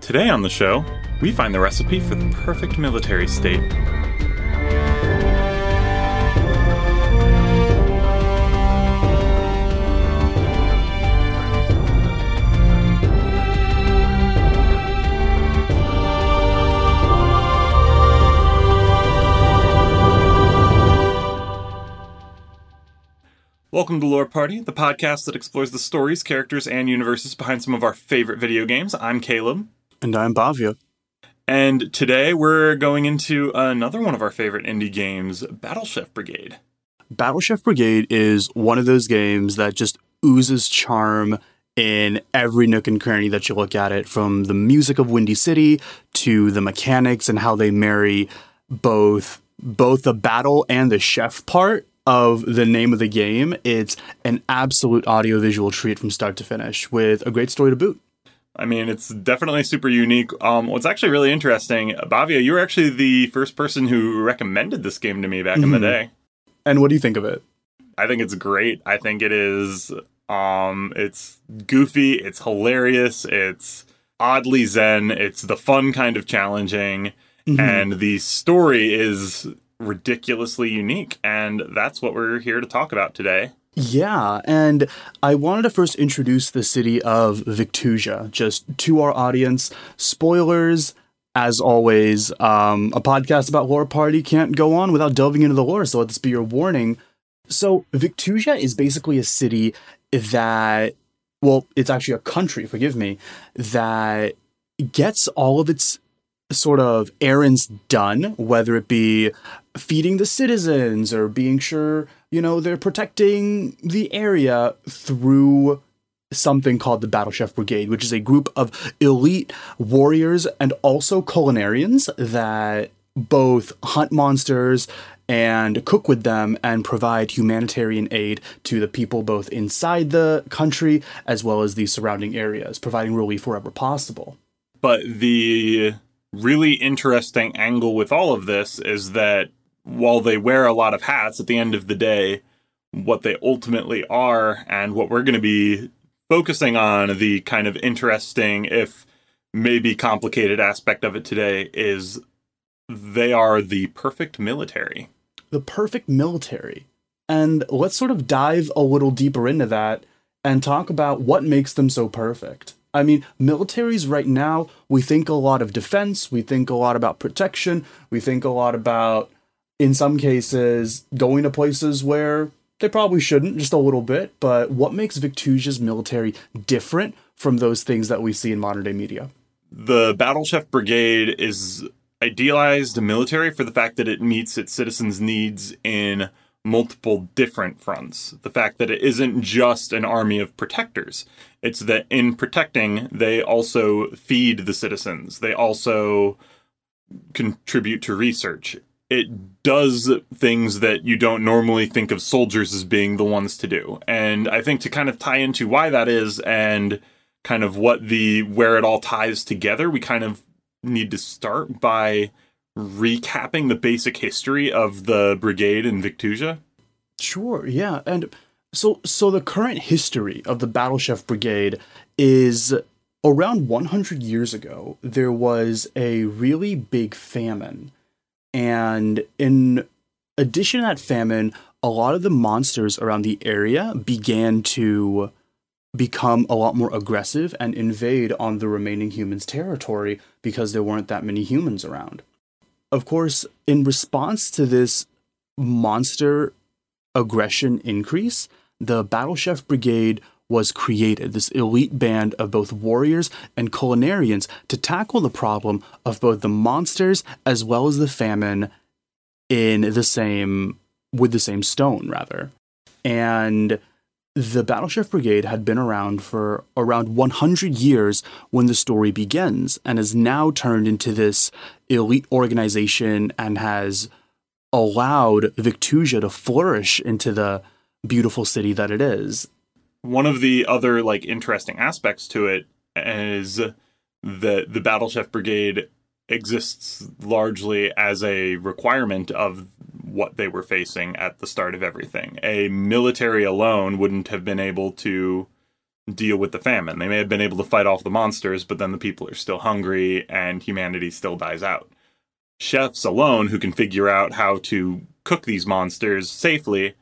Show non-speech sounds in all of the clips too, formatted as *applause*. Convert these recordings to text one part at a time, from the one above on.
Today on the show, we find the recipe for the perfect military state. Welcome to Lore Party, the podcast that explores the stories, characters, and universes behind some of our favorite video games. I'm Caleb. And I'm Bavia. And today we're going into another one of our favorite indie games, Battle Chef Brigade. Battle Chef Brigade is one of those games that just oozes charm in every nook and cranny that you look at it, from the music of Windy City to the mechanics and how they marry both both the battle and the chef part of the name of the game. It's an absolute audiovisual treat from start to finish with a great story to boot. I mean, it's definitely super unique. Um, what's actually really interesting, Bavia, you were actually the first person who recommended this game to me back mm-hmm. in the mm-hmm. day. And what do you think of it? I think it's great. I think it is. Um, it's goofy. It's hilarious. It's oddly zen. It's the fun kind of challenging, mm-hmm. and the story is ridiculously unique. And that's what we're here to talk about today. Yeah, and I wanted to first introduce the city of Victusia just to our audience. Spoilers, as always, um, a podcast about lore party can't go on without delving into the lore, so let this be your warning. So, Victusia is basically a city that, well, it's actually a country, forgive me, that gets all of its sort of errands done, whether it be feeding the citizens or being sure, you know, they're protecting the area through something called the Battle Chef Brigade, which is a group of elite warriors and also culinarians that both hunt monsters and cook with them and provide humanitarian aid to the people both inside the country as well as the surrounding areas, providing relief wherever possible. But the really interesting angle with all of this is that while they wear a lot of hats at the end of the day, what they ultimately are and what we're going to be focusing on the kind of interesting, if maybe complicated aspect of it today is they are the perfect military. The perfect military. And let's sort of dive a little deeper into that and talk about what makes them so perfect. I mean, militaries right now, we think a lot of defense, we think a lot about protection, we think a lot about, in some cases, going to places where they probably shouldn't, just a little bit. But what makes Victusia's military different from those things that we see in modern day media? The Battle Chef Brigade is idealized military for the fact that it meets its citizens' needs in multiple different fronts. The fact that it isn't just an army of protectors. It's that in protecting, they also feed the citizens. They also contribute to research. It does things that you don't normally think of soldiers as being the ones to do. And I think to kind of tie into why that is and kind of what the where it all ties together, we kind of need to start by recapping the basic history of the brigade in Victusia? Sure, yeah. And so so the current history of the Battle Chef Brigade is around 100 years ago there was a really big famine. And in addition to that famine, a lot of the monsters around the area began to become a lot more aggressive and invade on the remaining humans' territory because there weren't that many humans around of course, in response to this monster aggression increase, the Battle Chef Brigade was created, this elite band of both warriors and culinarians to tackle the problem of both the monsters as well as the famine in the same with the same stone rather. And the Battle Chef Brigade had been around for around 100 years when the story begins and has now turned into this elite organization and has allowed Victusia to flourish into the beautiful city that it is. One of the other like interesting aspects to it is that the Battle Chef Brigade exists largely as a requirement of what they were facing at the start of everything. A military alone wouldn't have been able to deal with the famine. They may have been able to fight off the monsters, but then the people are still hungry and humanity still dies out. Chefs alone, who can figure out how to cook these monsters safely,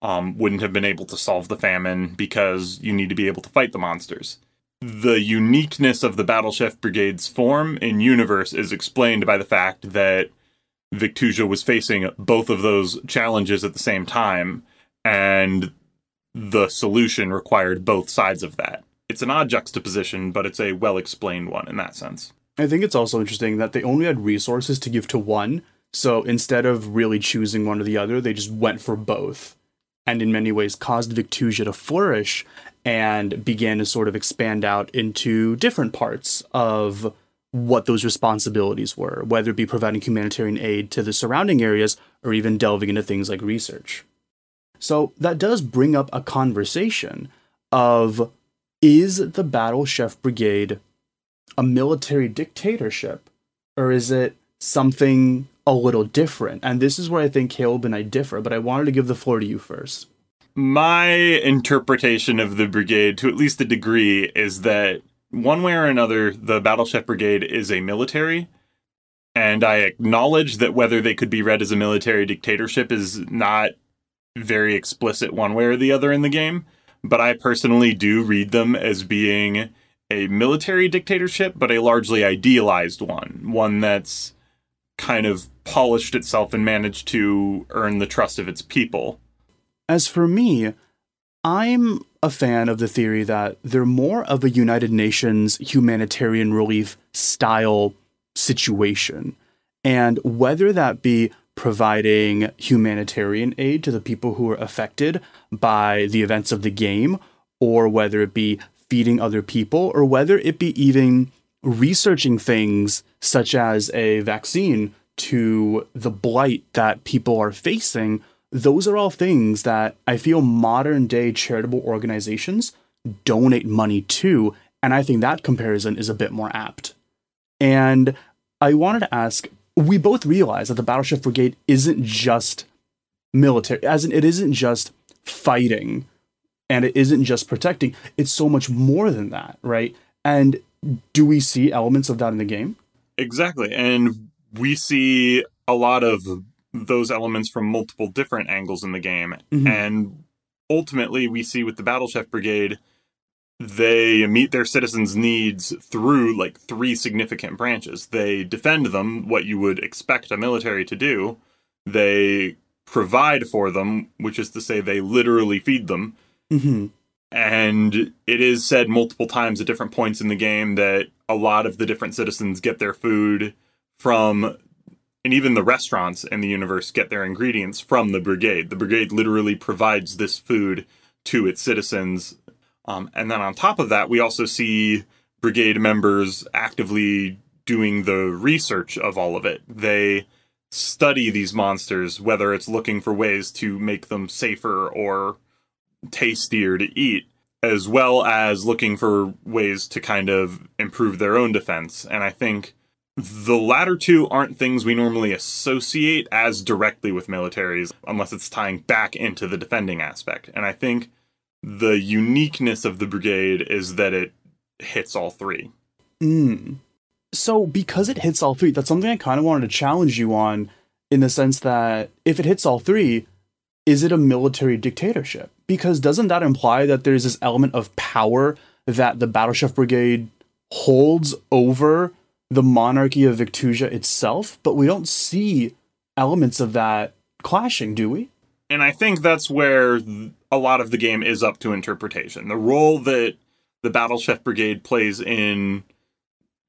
um, wouldn't have been able to solve the famine because you need to be able to fight the monsters the uniqueness of the Battle Chef Brigade's form in universe is explained by the fact that Victusia was facing both of those challenges at the same time, and the solution required both sides of that. It's an odd juxtaposition, but it's a well explained one in that sense. I think it's also interesting that they only had resources to give to one, so instead of really choosing one or the other, they just went for both. And in many ways caused Victusia to flourish and began to sort of expand out into different parts of what those responsibilities were, whether it be providing humanitarian aid to the surrounding areas or even delving into things like research. So that does bring up a conversation of is the Battle Chef Brigade a military dictatorship or is it something a little different? And this is where I think Caleb and I differ, but I wanted to give the floor to you first my interpretation of the brigade, to at least a degree, is that one way or another, the Battle Chef Brigade is a military. And I acknowledge that whether they could be read as a military dictatorship is not very explicit one way or the other in the game. But I personally do read them as being a military dictatorship, but a largely idealized one. One that's kind of polished itself and managed to earn the trust of its people. As for me, I'm a fan of the theory that they're more of a United Nations humanitarian relief style situation. And whether that be providing humanitarian aid to the people who are affected by the events of the game, or whether it be feeding other people, or whether it be even researching things such as a vaccine to the blight that people are facing those are all things that I feel modern day charitable organizations donate money to. And I think that comparison is a bit more apt. And I wanted to ask we both realize that the Battle Chef Brigade isn't just military, as in, it isn't just fighting and it isn't just protecting, it's so much more than that, right? And do we see elements of that in the game? Exactly. And we see a lot of those elements from multiple different angles in the game. Mm-hmm. And ultimately, we see with the Battle Chef Brigade, they meet their citizens' needs through like three significant branches. They defend them, what you would expect a military to do. They provide for them, which is to say, they literally feed them. Mm-hmm. And it is said multiple times at different points in the game that a lot of the different citizens get their food from and even the restaurants in the universe get their ingredients from the brigade. The brigade literally provides this food to its citizens. Um, and then on top of that, we also see brigade members actively doing the research of all of it. They study these monsters, whether it's looking for ways to make them safer or tastier to eat, as well as looking for ways to kind of improve their own defense. And I think the latter two aren't things we normally associate as directly with militaries unless it's tying back into the defending aspect. And I think the uniqueness of the brigade is that it hits all three. Mm. So, because it hits all three, that's something I kind of wanted to challenge you on in the sense that if it hits all three, is it a military dictatorship? Because doesn't that imply that there's this element of power that the Battle Chef Brigade holds over the monarchy of Victusia itself, but we don't see elements of that clashing, do we? And I think that's where a lot of the game is up to interpretation. The role that the Battle Chef Brigade plays in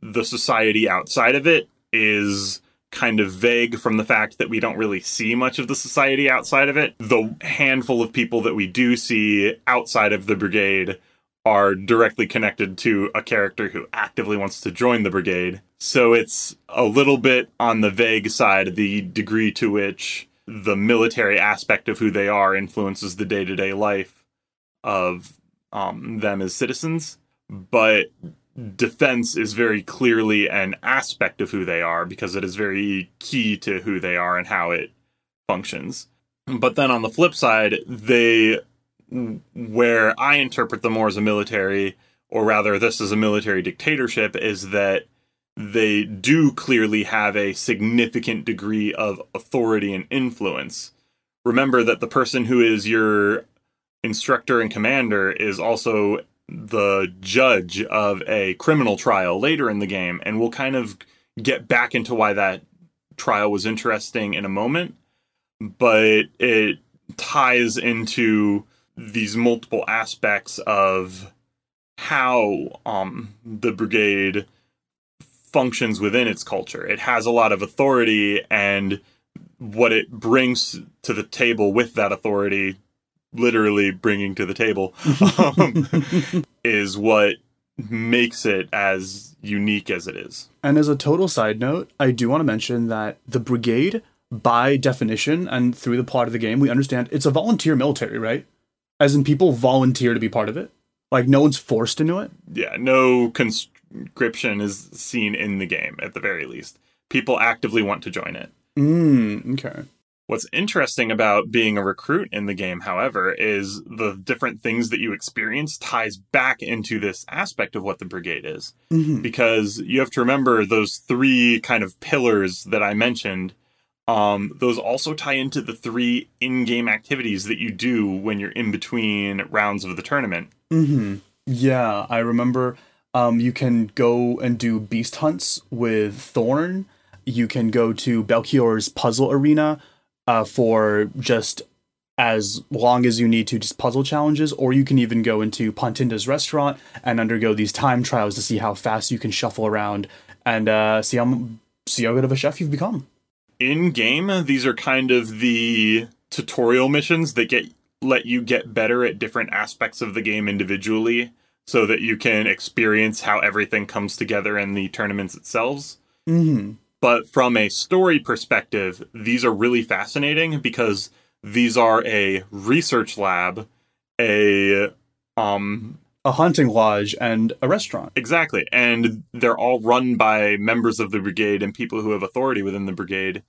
the society outside of it is kind of vague from the fact that we don't really see much of the society outside of it. The handful of people that we do see outside of the brigade are directly connected to a character who actively wants to join the brigade. So it's a little bit on the vague side, the degree to which the military aspect of who they are influences the day to day life of um, them as citizens. But defense is very clearly an aspect of who they are because it is very key to who they are and how it functions. But then on the flip side, they where I interpret them more as a military, or rather, this is a military dictatorship, is that they do clearly have a significant degree of authority and influence. Remember that the person who is your instructor and commander is also the judge of a criminal trial later in the game, and we'll kind of get back into why that trial was interesting in a moment. But it ties into these multiple aspects of how um, the brigade functions within its culture. It has a lot of authority, and what it brings to the table with that authority literally bringing to the table *laughs* um, is what makes it as unique as it is. And as a total side note, I do want to mention that the brigade, by definition and through the plot of the game, we understand it's a volunteer military, right? As in, people volunteer to be part of it. Like, no one's forced into it. Yeah, no conscription is seen in the game, at the very least. People actively want to join it. Mm, okay. What's interesting about being a recruit in the game, however, is the different things that you experience ties back into this aspect of what the brigade is. Mm-hmm. Because you have to remember those three kind of pillars that I mentioned. Um, those also tie into the three in-game activities that you do when you're in between rounds of the tournament. Mm-hmm. Yeah, I remember. Um, you can go and do beast hunts with Thorn. You can go to Belchior's puzzle arena uh, for just as long as you need to just puzzle challenges, or you can even go into Pontinda's restaurant and undergo these time trials to see how fast you can shuffle around and uh, see how see how good of a chef you've become. In game, these are kind of the tutorial missions that get let you get better at different aspects of the game individually, so that you can experience how everything comes together in the tournaments itself. Mm-hmm. But from a story perspective, these are really fascinating because these are a research lab, a um a hunting lodge and a restaurant. Exactly. And they're all run by members of the brigade and people who have authority within the brigade.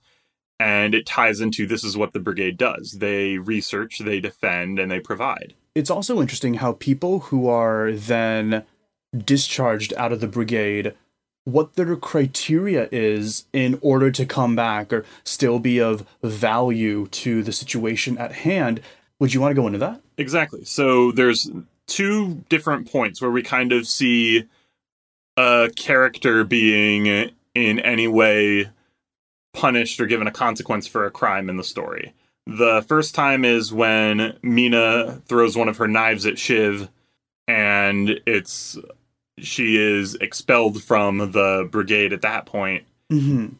And it ties into this is what the brigade does. They research, they defend, and they provide. It's also interesting how people who are then discharged out of the brigade what their criteria is in order to come back or still be of value to the situation at hand. Would you want to go into that? Exactly. So there's two different points where we kind of see a character being in any way punished or given a consequence for a crime in the story. The first time is when Mina throws one of her knives at Shiv and it's she is expelled from the brigade at that point. Mm-hmm.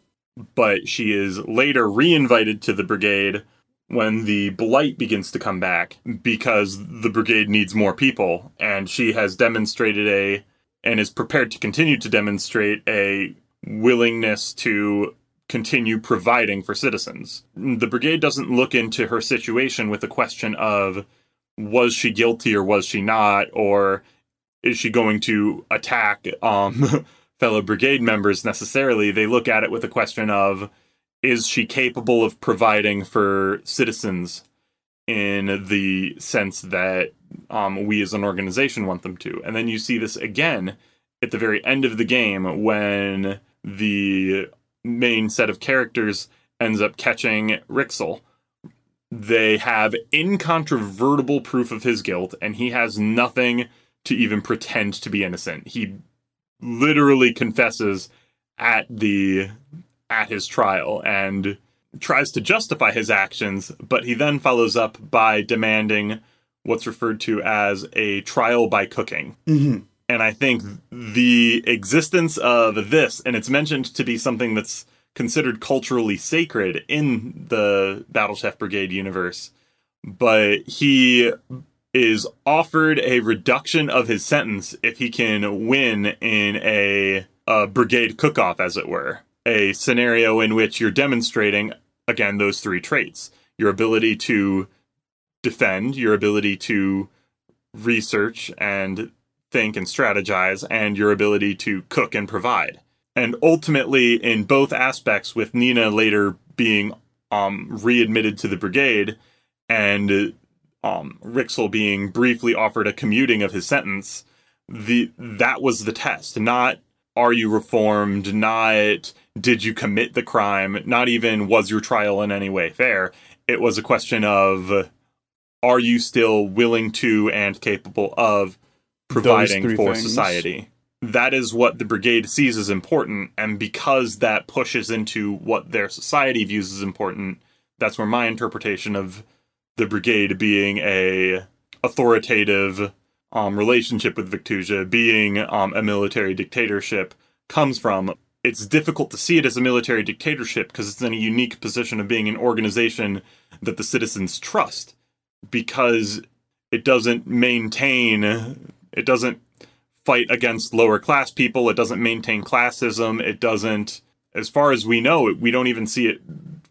But she is later reinvited to the brigade when the blight begins to come back because the brigade needs more people and she has demonstrated a and is prepared to continue to demonstrate a willingness to continue providing for citizens. The brigade doesn't look into her situation with the question of was she guilty or was she not or is she going to attack um, *laughs* fellow brigade members necessarily. They look at it with a question of is she capable of providing for citizens in the sense that um, we as an organization want them to. And then you see this again at the very end of the game when the main set of characters ends up catching Rixel. They have incontrovertible proof of his guilt, and he has nothing to even pretend to be innocent. He literally confesses at the at his trial and tries to justify his actions, but he then follows up by demanding what's referred to as a trial by cooking. Mm-hmm. And I think the existence of this, and it's mentioned to be something that's considered culturally sacred in the Battle Chef Brigade universe, but he is offered a reduction of his sentence if he can win in a, a brigade cook off, as it were. A scenario in which you're demonstrating, again, those three traits your ability to defend, your ability to research and think and strategize, and your ability to cook and provide. And ultimately, in both aspects, with Mina later being um, readmitted to the brigade and um, Rixel being briefly offered a commuting of his sentence, the that was the test. Not are you reformed, not did you commit the crime, not even was your trial in any way fair. It was a question of are you still willing to and capable of providing for things. society? That is what the brigade sees as important, and because that pushes into what their society views as important, that's where my interpretation of the brigade being a authoritative um, relationship with Victusia, being um, a military dictatorship, comes from. It's difficult to see it as a military dictatorship because it's in a unique position of being an organization that the citizens trust because it doesn't maintain, it doesn't fight against lower class people, it doesn't maintain classism, it doesn't, as far as we know, we don't even see it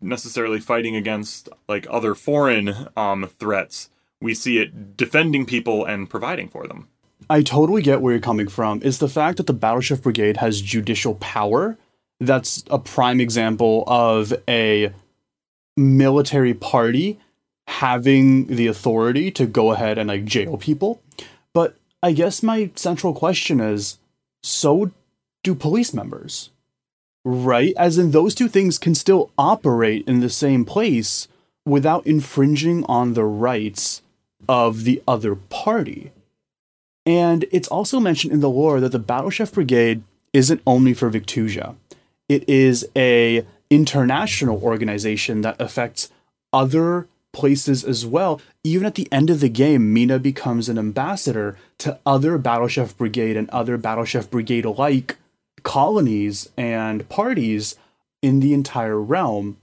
necessarily fighting against like other foreign um, threats. We see it defending people and providing for them. I totally get where you're coming from. It's the fact that the Battle Chef Brigade has judicial power. That's a prime example of a military party having the authority to go ahead and like jail people. But I guess my central question is so do police members right? As in, those two things can still operate in the same place without infringing on the rights of the other party. And it's also mentioned in the lore that the Battle Chef Brigade isn't only for Victusia. It is a international organization that affects other places as well. Even at the end of the game, Mina becomes an ambassador to other Battle Chef Brigade and other Battle Chef Brigade like colonies and parties in the entire realm.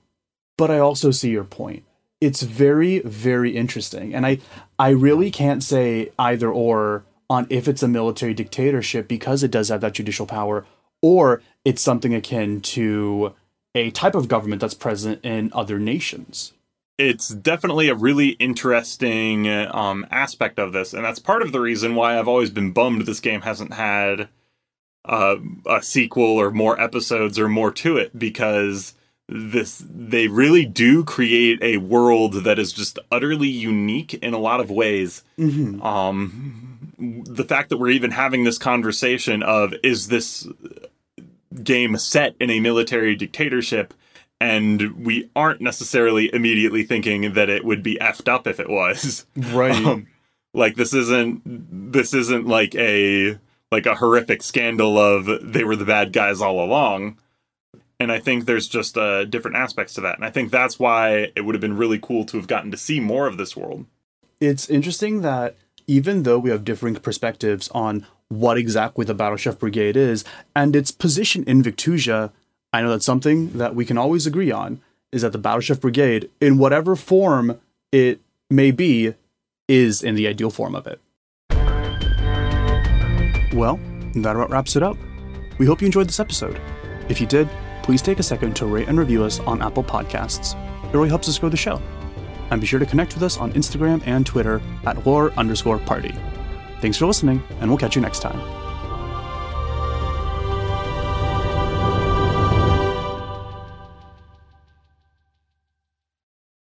But I also see your point. It's very, very interesting. And I, I really can't say either or on if it's a military dictatorship because it does have that judicial power, or it's something akin to a type of government that's present in other nations. It's definitely a really interesting um, aspect of this, and that's part of the reason why I've always been bummed this game hasn't had uh, a sequel or more episodes or more to it because this they really do create a world that is just utterly unique in a lot of ways. Mm-hmm. Um, the fact that we're even having this conversation of is this game set in a military dictatorship and we aren't necessarily immediately thinking that it would be effed up if it was right um, *laughs* like this isn't this isn't like a like a horrific scandal of they were the bad guys all along. And I think there's just uh, different aspects to that. And I think that's why it would have been really cool to have gotten to see more of this world. It's interesting that even though we have differing perspectives on what exactly the Battle Chef Brigade is and its position in Victusia, I know that's something that we can always agree on is that the Battle Chef Brigade, in whatever form it may be, is in the ideal form of it. Well, that about wraps it up. We hope you enjoyed this episode. If you did, please take a second to rate and review us on Apple Podcasts. It really helps us grow the show. And be sure to connect with us on Instagram and Twitter at lore underscore party. Thanks for listening, and we'll catch you next time.